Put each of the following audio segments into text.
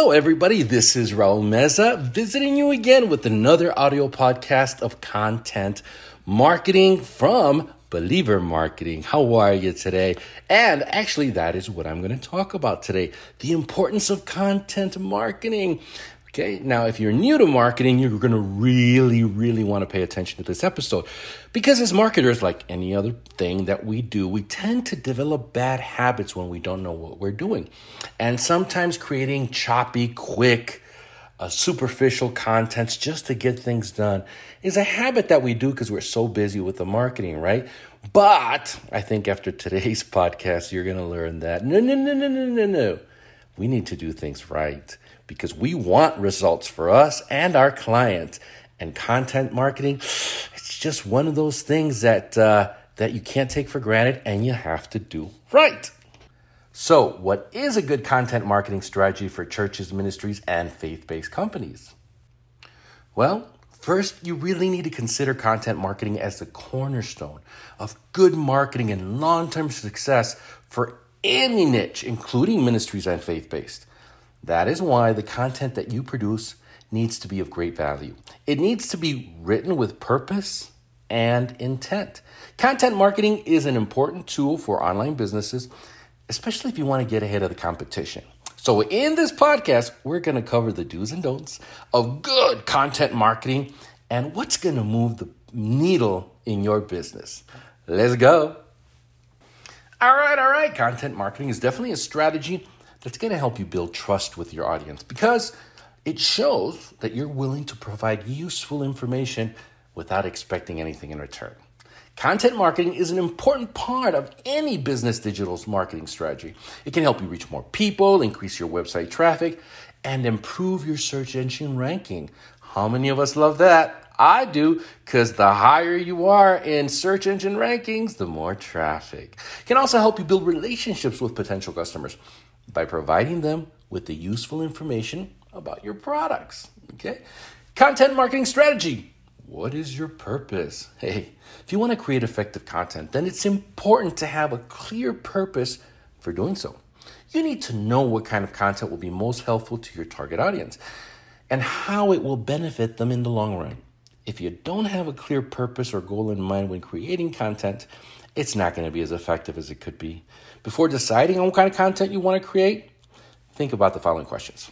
Hello, everybody. This is Raul Meza visiting you again with another audio podcast of content marketing from Believer Marketing. How are you today? And actually, that is what I'm going to talk about today the importance of content marketing. Okay, now if you're new to marketing, you're going to really, really want to pay attention to this episode because, as marketers, like any other thing that we do, we tend to develop bad habits when we don't know what we're doing. And sometimes creating choppy, quick, uh, superficial contents just to get things done is a habit that we do because we're so busy with the marketing, right? But I think after today's podcast, you're going to learn that no, no, no, no, no, no, no. We need to do things right because we want results for us and our clients. And content marketing, it's just one of those things that uh, that you can't take for granted, and you have to do right. So, what is a good content marketing strategy for churches, ministries, and faith-based companies? Well, First, you really need to consider content marketing as the cornerstone of good marketing and long term success for any niche, including ministries and faith based. That is why the content that you produce needs to be of great value. It needs to be written with purpose and intent. Content marketing is an important tool for online businesses, especially if you want to get ahead of the competition. So, in this podcast, we're going to cover the do's and don'ts of good content marketing and what's going to move the needle in your business. Let's go. All right, all right. Content marketing is definitely a strategy that's going to help you build trust with your audience because it shows that you're willing to provide useful information without expecting anything in return. Content marketing is an important part of any business digital marketing strategy. It can help you reach more people, increase your website traffic, and improve your search engine ranking. How many of us love that? I do, because the higher you are in search engine rankings, the more traffic. It can also help you build relationships with potential customers by providing them with the useful information about your products. Okay? Content marketing strategy. What is your purpose? Hey, if you want to create effective content, then it's important to have a clear purpose for doing so. You need to know what kind of content will be most helpful to your target audience and how it will benefit them in the long run. If you don't have a clear purpose or goal in mind when creating content, it's not going to be as effective as it could be. Before deciding on what kind of content you want to create, think about the following questions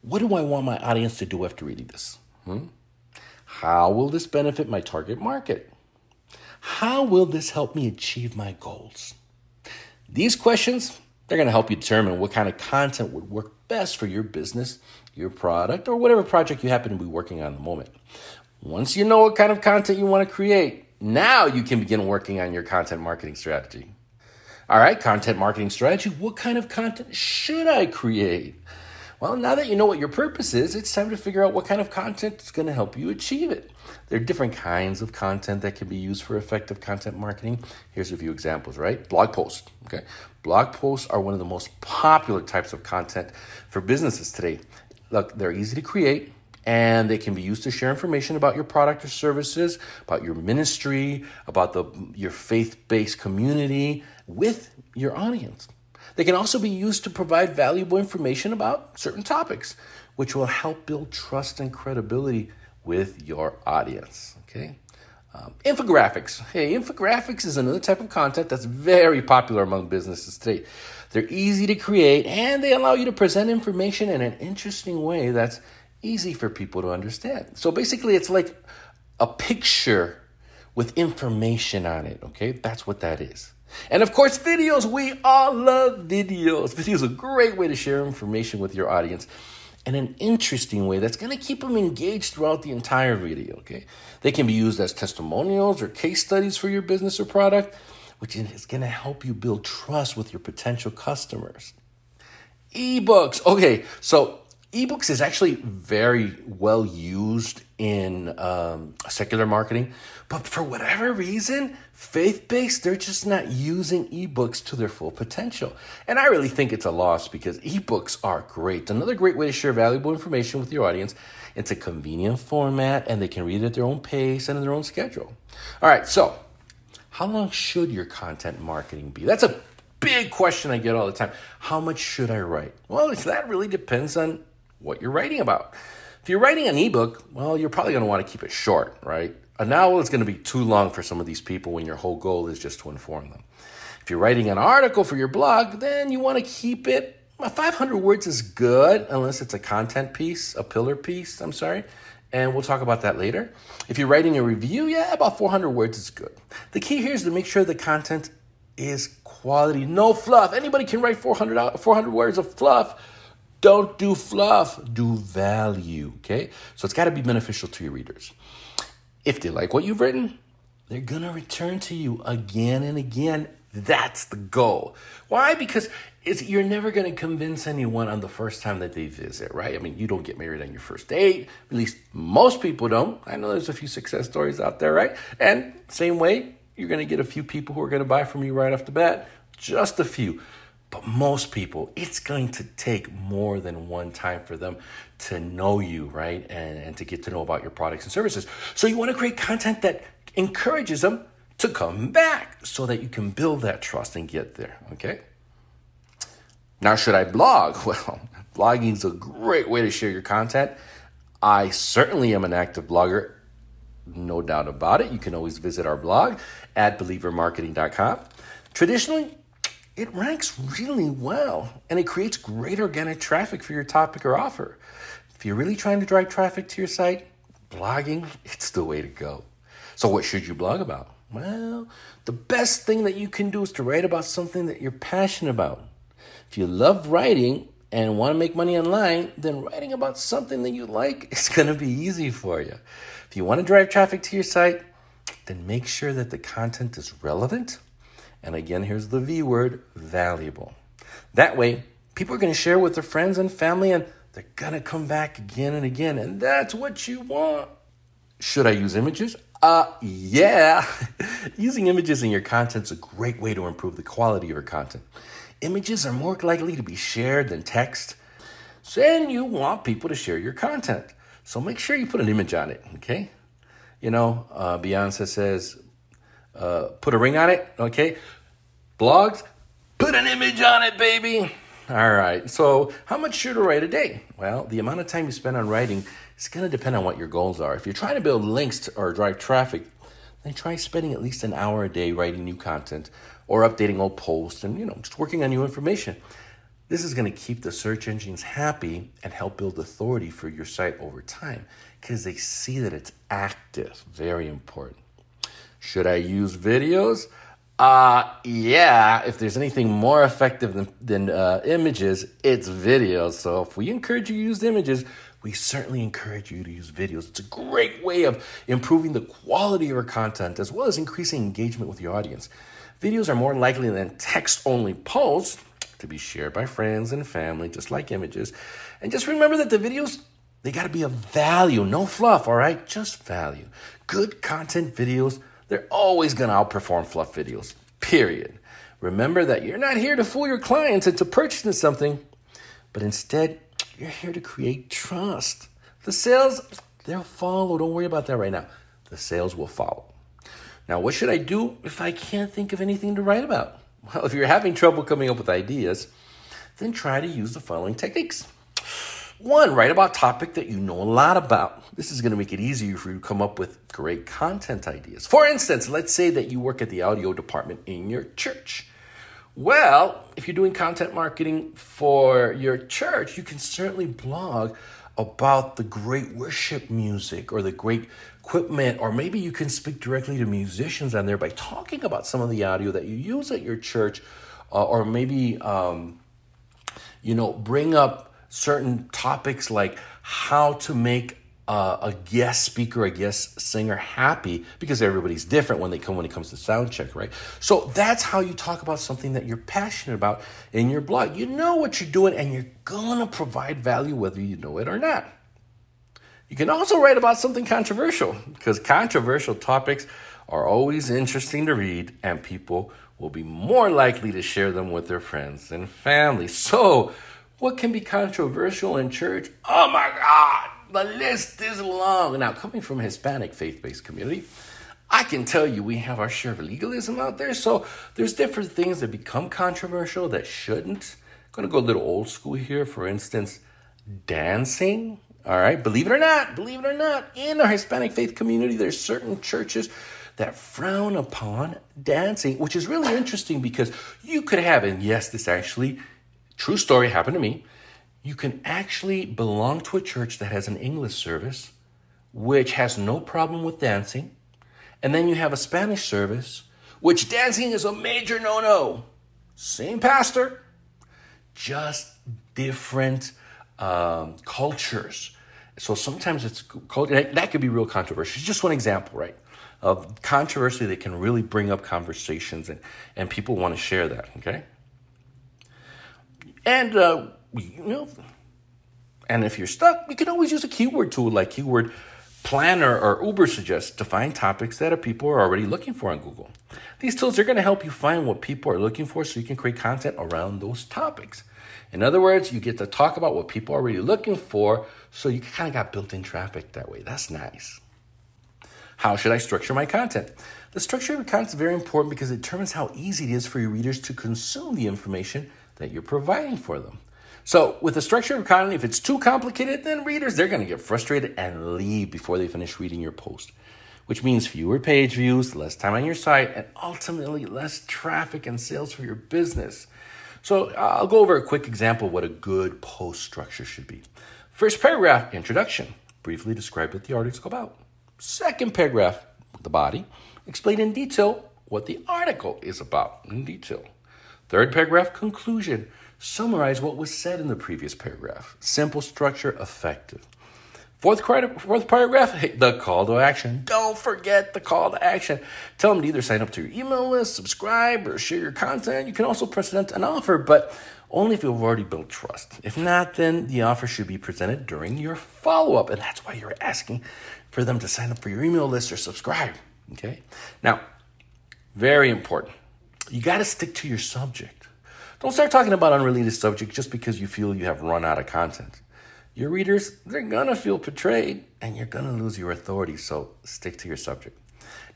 What do I want my audience to do after reading this? Hmm? How will this benefit my target market? How will this help me achieve my goals? These questions, they're going to help you determine what kind of content would work best for your business, your product, or whatever project you happen to be working on at the moment. Once you know what kind of content you want to create, now you can begin working on your content marketing strategy. All right, content marketing strategy. What kind of content should I create? Well, now that you know what your purpose is, it's time to figure out what kind of content is going to help you achieve it. There are different kinds of content that can be used for effective content marketing. Here's a few examples, right? Blog posts. Okay. Blog posts are one of the most popular types of content for businesses today. Look, they're easy to create, and they can be used to share information about your product or services, about your ministry, about the, your faith based community with your audience. They can also be used to provide valuable information about certain topics, which will help build trust and credibility with your audience. Okay. Um, infographics. Hey, infographics is another type of content that's very popular among businesses today. They're easy to create and they allow you to present information in an interesting way that's easy for people to understand. So basically, it's like a picture with information on it, okay? That's what that is. And of course, videos. We all love videos. Videos are a great way to share information with your audience in an interesting way that's going to keep them engaged throughout the entire video, okay? They can be used as testimonials or case studies for your business or product, which is going to help you build trust with your potential customers. Ebooks. Okay, so ebooks is actually very well used in um, secular marketing but for whatever reason faith-based they're just not using ebooks to their full potential and i really think it's a loss because ebooks are great another great way to share valuable information with your audience it's a convenient format and they can read it at their own pace and in their own schedule all right so how long should your content marketing be that's a big question I get all the time. How much should I write? Well, that really depends on what you're writing about. If you're writing an ebook, well, you're probably going to want to keep it short, right? A novel is going to be too long for some of these people when your whole goal is just to inform them. If you're writing an article for your blog, then you want to keep it 500 words is good unless it's a content piece, a pillar piece, I'm sorry. And we'll talk about that later. If you're writing a review, yeah, about 400 words is good. The key here is to make sure the content is quality, no fluff. Anybody can write 400, 400 words of fluff. Don't do fluff, do value, okay? So it's got to be beneficial to your readers. If they like what you've written, they're going to return to you again and again. That's the goal. Why? Because you're never going to convince anyone on the first time that they visit, right? I mean, you don't get married on your first date. At least most people don't. I know there's a few success stories out there, right? And same way, you're going to get a few people who are going to buy from you right off the bat. Just a few. But most people, it's going to take more than one time for them to know you, right? And, and to get to know about your products and services. So you want to create content that encourages them to come back so that you can build that trust and get there, okay? Now, should I blog? Well, blogging is a great way to share your content. I certainly am an active blogger, no doubt about it. You can always visit our blog at believermarketing.com. Traditionally, it ranks really well and it creates great organic traffic for your topic or offer. If you're really trying to drive traffic to your site, blogging, it's the way to go. So, what should you blog about? Well, the best thing that you can do is to write about something that you're passionate about. If you love writing and want to make money online, then writing about something that you like is going to be easy for you. If you want to drive traffic to your site, then make sure that the content is relevant. And again, here's the V word valuable. That way, people are going to share with their friends and family and they're going to come back again and again. And that's what you want. Should I use images? Uh, yeah. Using images in your content is a great way to improve the quality of your content. Images are more likely to be shared than text. And you want people to share your content. So make sure you put an image on it, okay? You know, uh, Beyonce says, uh, put a ring on it, okay? Blogs, put an image on it, baby. All right. So, how much should you write a day? Well, the amount of time you spend on writing is going to depend on what your goals are. If you're trying to build links to, or drive traffic, then try spending at least an hour a day writing new content or updating old posts and, you know, just working on new information. This is going to keep the search engines happy and help build authority for your site over time because they see that it's active. Very important. Should I use videos? Uh, yeah, if there's anything more effective than, than uh, images, it's videos. So if we encourage you to use images, we certainly encourage you to use videos. It's a great way of improving the quality of your content as well as increasing engagement with your audience. Videos are more likely than text only posts to be shared by friends and family, just like images. And just remember that the videos, they got to be of value, no fluff, all right? Just value. Good content videos, they're always going to outperform fluff videos, period. Remember that you're not here to fool your clients into purchasing something, but instead, you're here to create trust. The sales, they'll follow. Don't worry about that right now. The sales will follow. Now, what should I do if I can't think of anything to write about? Well, if you're having trouble coming up with ideas, then try to use the following techniques. One, write about topic that you know a lot about. This is going to make it easier for you to come up with great content ideas. For instance, let's say that you work at the audio department in your church. Well, if you're doing content marketing for your church, you can certainly blog about the great worship music or the great equipment, or maybe you can speak directly to musicians on there by talking about some of the audio that you use at your church, uh, or maybe, um, you know, bring up certain topics like how to make a guest speaker, a guest singer happy because everybody's different when they come when it comes to sound check, right? So that's how you talk about something that you're passionate about in your blog. You know what you're doing and you're gonna provide value whether you know it or not. You can also write about something controversial because controversial topics are always interesting to read and people will be more likely to share them with their friends and family. So, what can be controversial in church? Oh my God! the list is long. Now, coming from a Hispanic faith based community, I can tell you we have our share of legalism out there. So there's different things that become controversial that shouldn't. I'm going to go a little old school here. For instance, dancing. All right, believe it or not, believe it or not, in our Hispanic faith community, there's certain churches that frown upon dancing, which is really interesting because you could have, and yes, this actually, true story happened to me. You can actually belong to a church that has an English service, which has no problem with dancing. And then you have a Spanish service, which dancing is a major no no. Same pastor, just different um, cultures. So sometimes it's that could be real controversial. It's just one example, right? Of controversy that can really bring up conversations and, and people want to share that, okay? And, uh, you know, and if you're stuck, you can always use a keyword tool like Keyword Planner or Ubersuggest to find topics that people are already looking for on Google. These tools are going to help you find what people are looking for so you can create content around those topics. In other words, you get to talk about what people are already looking for, so you kind of got built in traffic that way. That's nice. How should I structure my content? The structure of your content is very important because it determines how easy it is for your readers to consume the information that you're providing for them. So, with the structure of content, if it's too complicated, then readers they're going to get frustrated and leave before they finish reading your post, which means fewer page views, less time on your site, and ultimately less traffic and sales for your business. So I'll go over a quick example of what a good post structure should be. First paragraph, introduction, briefly describe what the article is about. Second paragraph, the body, explain in detail what the article is about in detail. Third paragraph, conclusion, summarize what was said in the previous paragraph. Simple structure, effective. Fourth, fourth paragraph, the call to action. Don't forget the call to action. Tell them to either sign up to your email list, subscribe, or share your content. You can also present an offer, but only if you've already built trust. If not, then the offer should be presented during your follow up. And that's why you're asking for them to sign up for your email list or subscribe. Okay? Now, very important. You got to stick to your subject. Don't start talking about unrelated subjects just because you feel you have run out of content your readers, they're gonna feel betrayed and you're gonna lose your authority. So stick to your subject.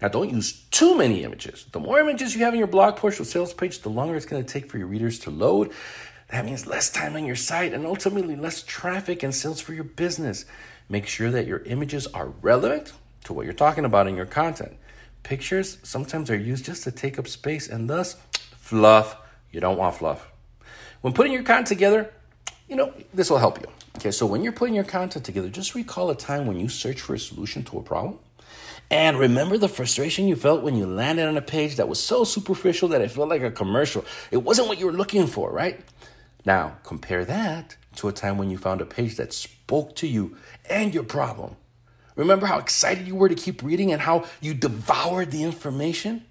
Now, don't use too many images. The more images you have in your blog post or sales page, the longer it's gonna take for your readers to load. That means less time on your site and ultimately less traffic and sales for your business. Make sure that your images are relevant to what you're talking about in your content. Pictures sometimes are used just to take up space and thus fluff. You don't want fluff. When putting your content together, you know, this will help you. Okay, so when you're putting your content together, just recall a time when you searched for a solution to a problem. And remember the frustration you felt when you landed on a page that was so superficial that it felt like a commercial. It wasn't what you were looking for, right? Now, compare that to a time when you found a page that spoke to you and your problem. Remember how excited you were to keep reading and how you devoured the information?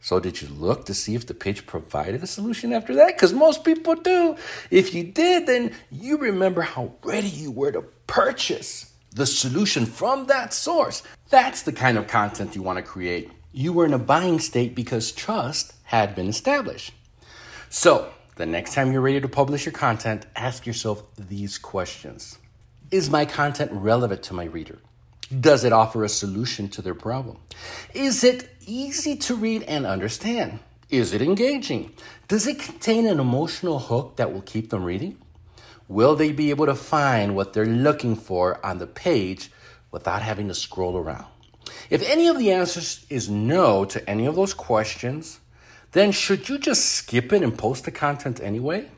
So, did you look to see if the page provided a solution after that? Because most people do. If you did, then you remember how ready you were to purchase the solution from that source. That's the kind of content you want to create. You were in a buying state because trust had been established. So, the next time you're ready to publish your content, ask yourself these questions Is my content relevant to my reader? Does it offer a solution to their problem? Is it easy to read and understand? Is it engaging? Does it contain an emotional hook that will keep them reading? Will they be able to find what they're looking for on the page without having to scroll around? If any of the answers is no to any of those questions, then should you just skip it and post the content anyway?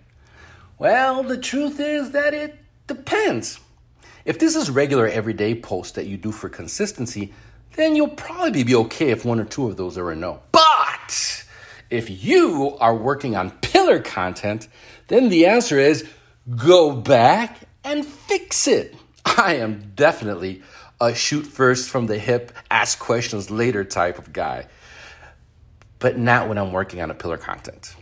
Well, the truth is that it depends. If this is regular everyday post that you do for consistency, then you'll probably be okay if one or two of those are a no. But if you are working on pillar content, then the answer is go back and fix it. I am definitely a shoot first from the hip, ask questions later type of guy, but not when I'm working on a pillar content.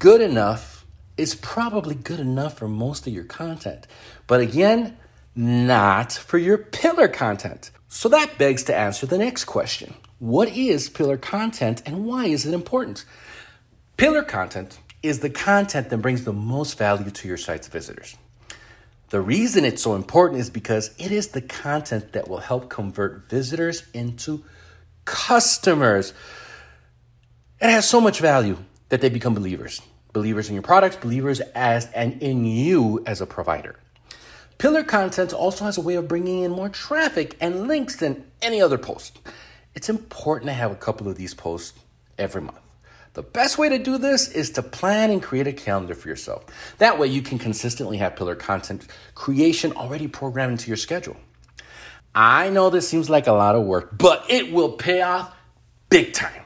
Good enough is probably good enough for most of your content. But again, not for your pillar content. So that begs to answer the next question What is pillar content and why is it important? Pillar content is the content that brings the most value to your site's visitors. The reason it's so important is because it is the content that will help convert visitors into customers. It has so much value that they become believers. Believers in your products, believers as and in you as a provider. Pillar content also has a way of bringing in more traffic and links than any other post. It's important to have a couple of these posts every month. The best way to do this is to plan and create a calendar for yourself. That way, you can consistently have pillar content creation already programmed into your schedule. I know this seems like a lot of work, but it will pay off big time.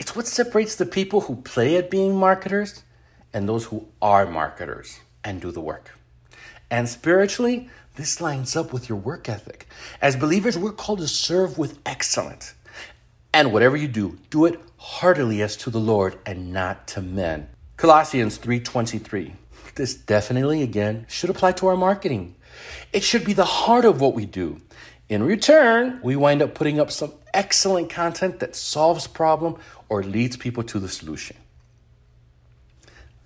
It's what separates the people who play at being marketers and those who are marketers and do the work. And spiritually, this lines up with your work ethic. As believers, we're called to serve with excellence. And whatever you do, do it heartily as to the Lord and not to men. Colossians 3:23. This definitely again should apply to our marketing. It should be the heart of what we do. In return, we wind up putting up some excellent content that solves problem or leads people to the solution.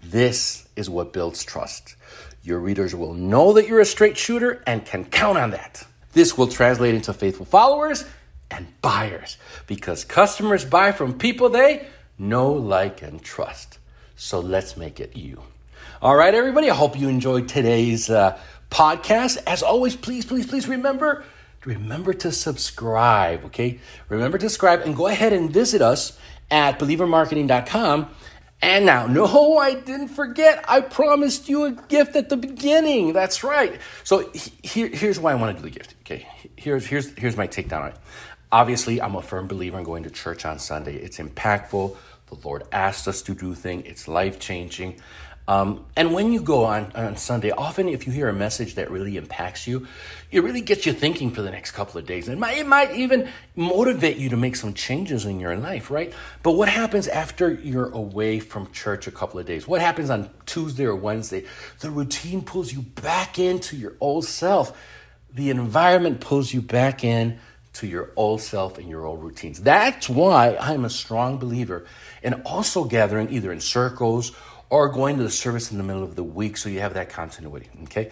This is what builds trust. Your readers will know that you're a straight shooter and can count on that. This will translate into faithful followers and buyers because customers buy from people they know, like, and trust. So let's make it you. All right, everybody, I hope you enjoyed today's uh, podcast. As always, please, please, please remember remember to subscribe, okay? Remember to subscribe and go ahead and visit us at believermarketing.com. And now, no, I didn't forget. I promised you a gift at the beginning. That's right. So here, here's why I want to do the gift. Okay, here's here's here's my takedown on it. Obviously, I'm a firm believer in going to church on Sunday. It's impactful. The Lord asked us to do things. It's life changing. Um, and when you go on, on Sunday, often if you hear a message that really impacts you, it really gets you thinking for the next couple of days. It might, it might even motivate you to make some changes in your life, right? But what happens after you're away from church a couple of days? What happens on Tuesday or Wednesday? The routine pulls you back into your old self. The environment pulls you back in to your old self and your old routines. That's why I'm a strong believer in also gathering either in circles or going to the service in the middle of the week so you have that continuity. Okay.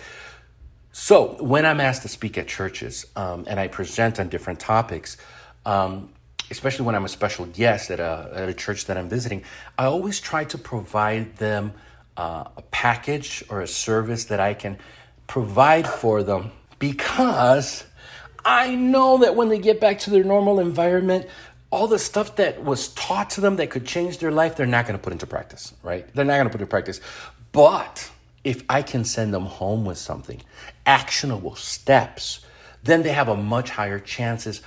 So when I'm asked to speak at churches um, and I present on different topics, um, especially when I'm a special guest at a, at a church that I'm visiting, I always try to provide them uh, a package or a service that I can provide for them because I know that when they get back to their normal environment, all the stuff that was taught to them that could change their life, they're not going to put into practice, right? They're not going to put into practice. But if I can send them home with something, actionable steps, then they have a much higher chances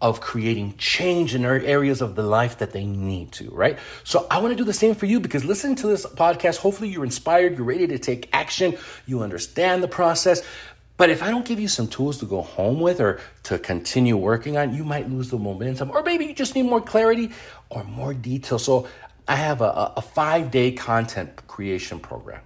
of creating change in areas of the life that they need to, right? So I want to do the same for you because listening to this podcast, hopefully you're inspired, you're ready to take action, you understand the process. But if I don't give you some tools to go home with or to continue working on, you might lose the momentum, or maybe you just need more clarity or more detail. So I have a, a five day content creation program.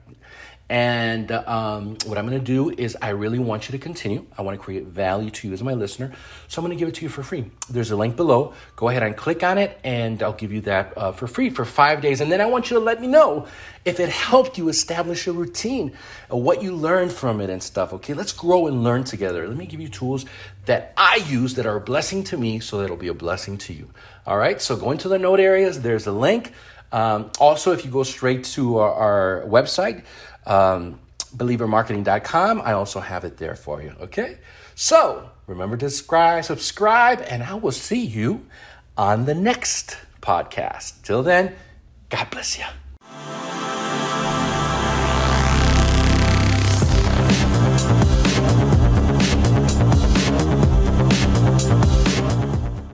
And um, what I'm going to do is, I really want you to continue. I want to create value to you as my listener. So I'm going to give it to you for free. There's a link below. Go ahead and click on it, and I'll give you that uh, for free for five days. And then I want you to let me know if it helped you establish a routine, uh, what you learned from it, and stuff. Okay, let's grow and learn together. Let me give you tools that I use that are a blessing to me so that it'll be a blessing to you. All right, so go into the note areas. There's a link. Um, also, if you go straight to our, our website, um, believermarketing.com. I also have it there for you. Okay. So remember to subscribe, subscribe, and I will see you on the next podcast. Till then, God bless you.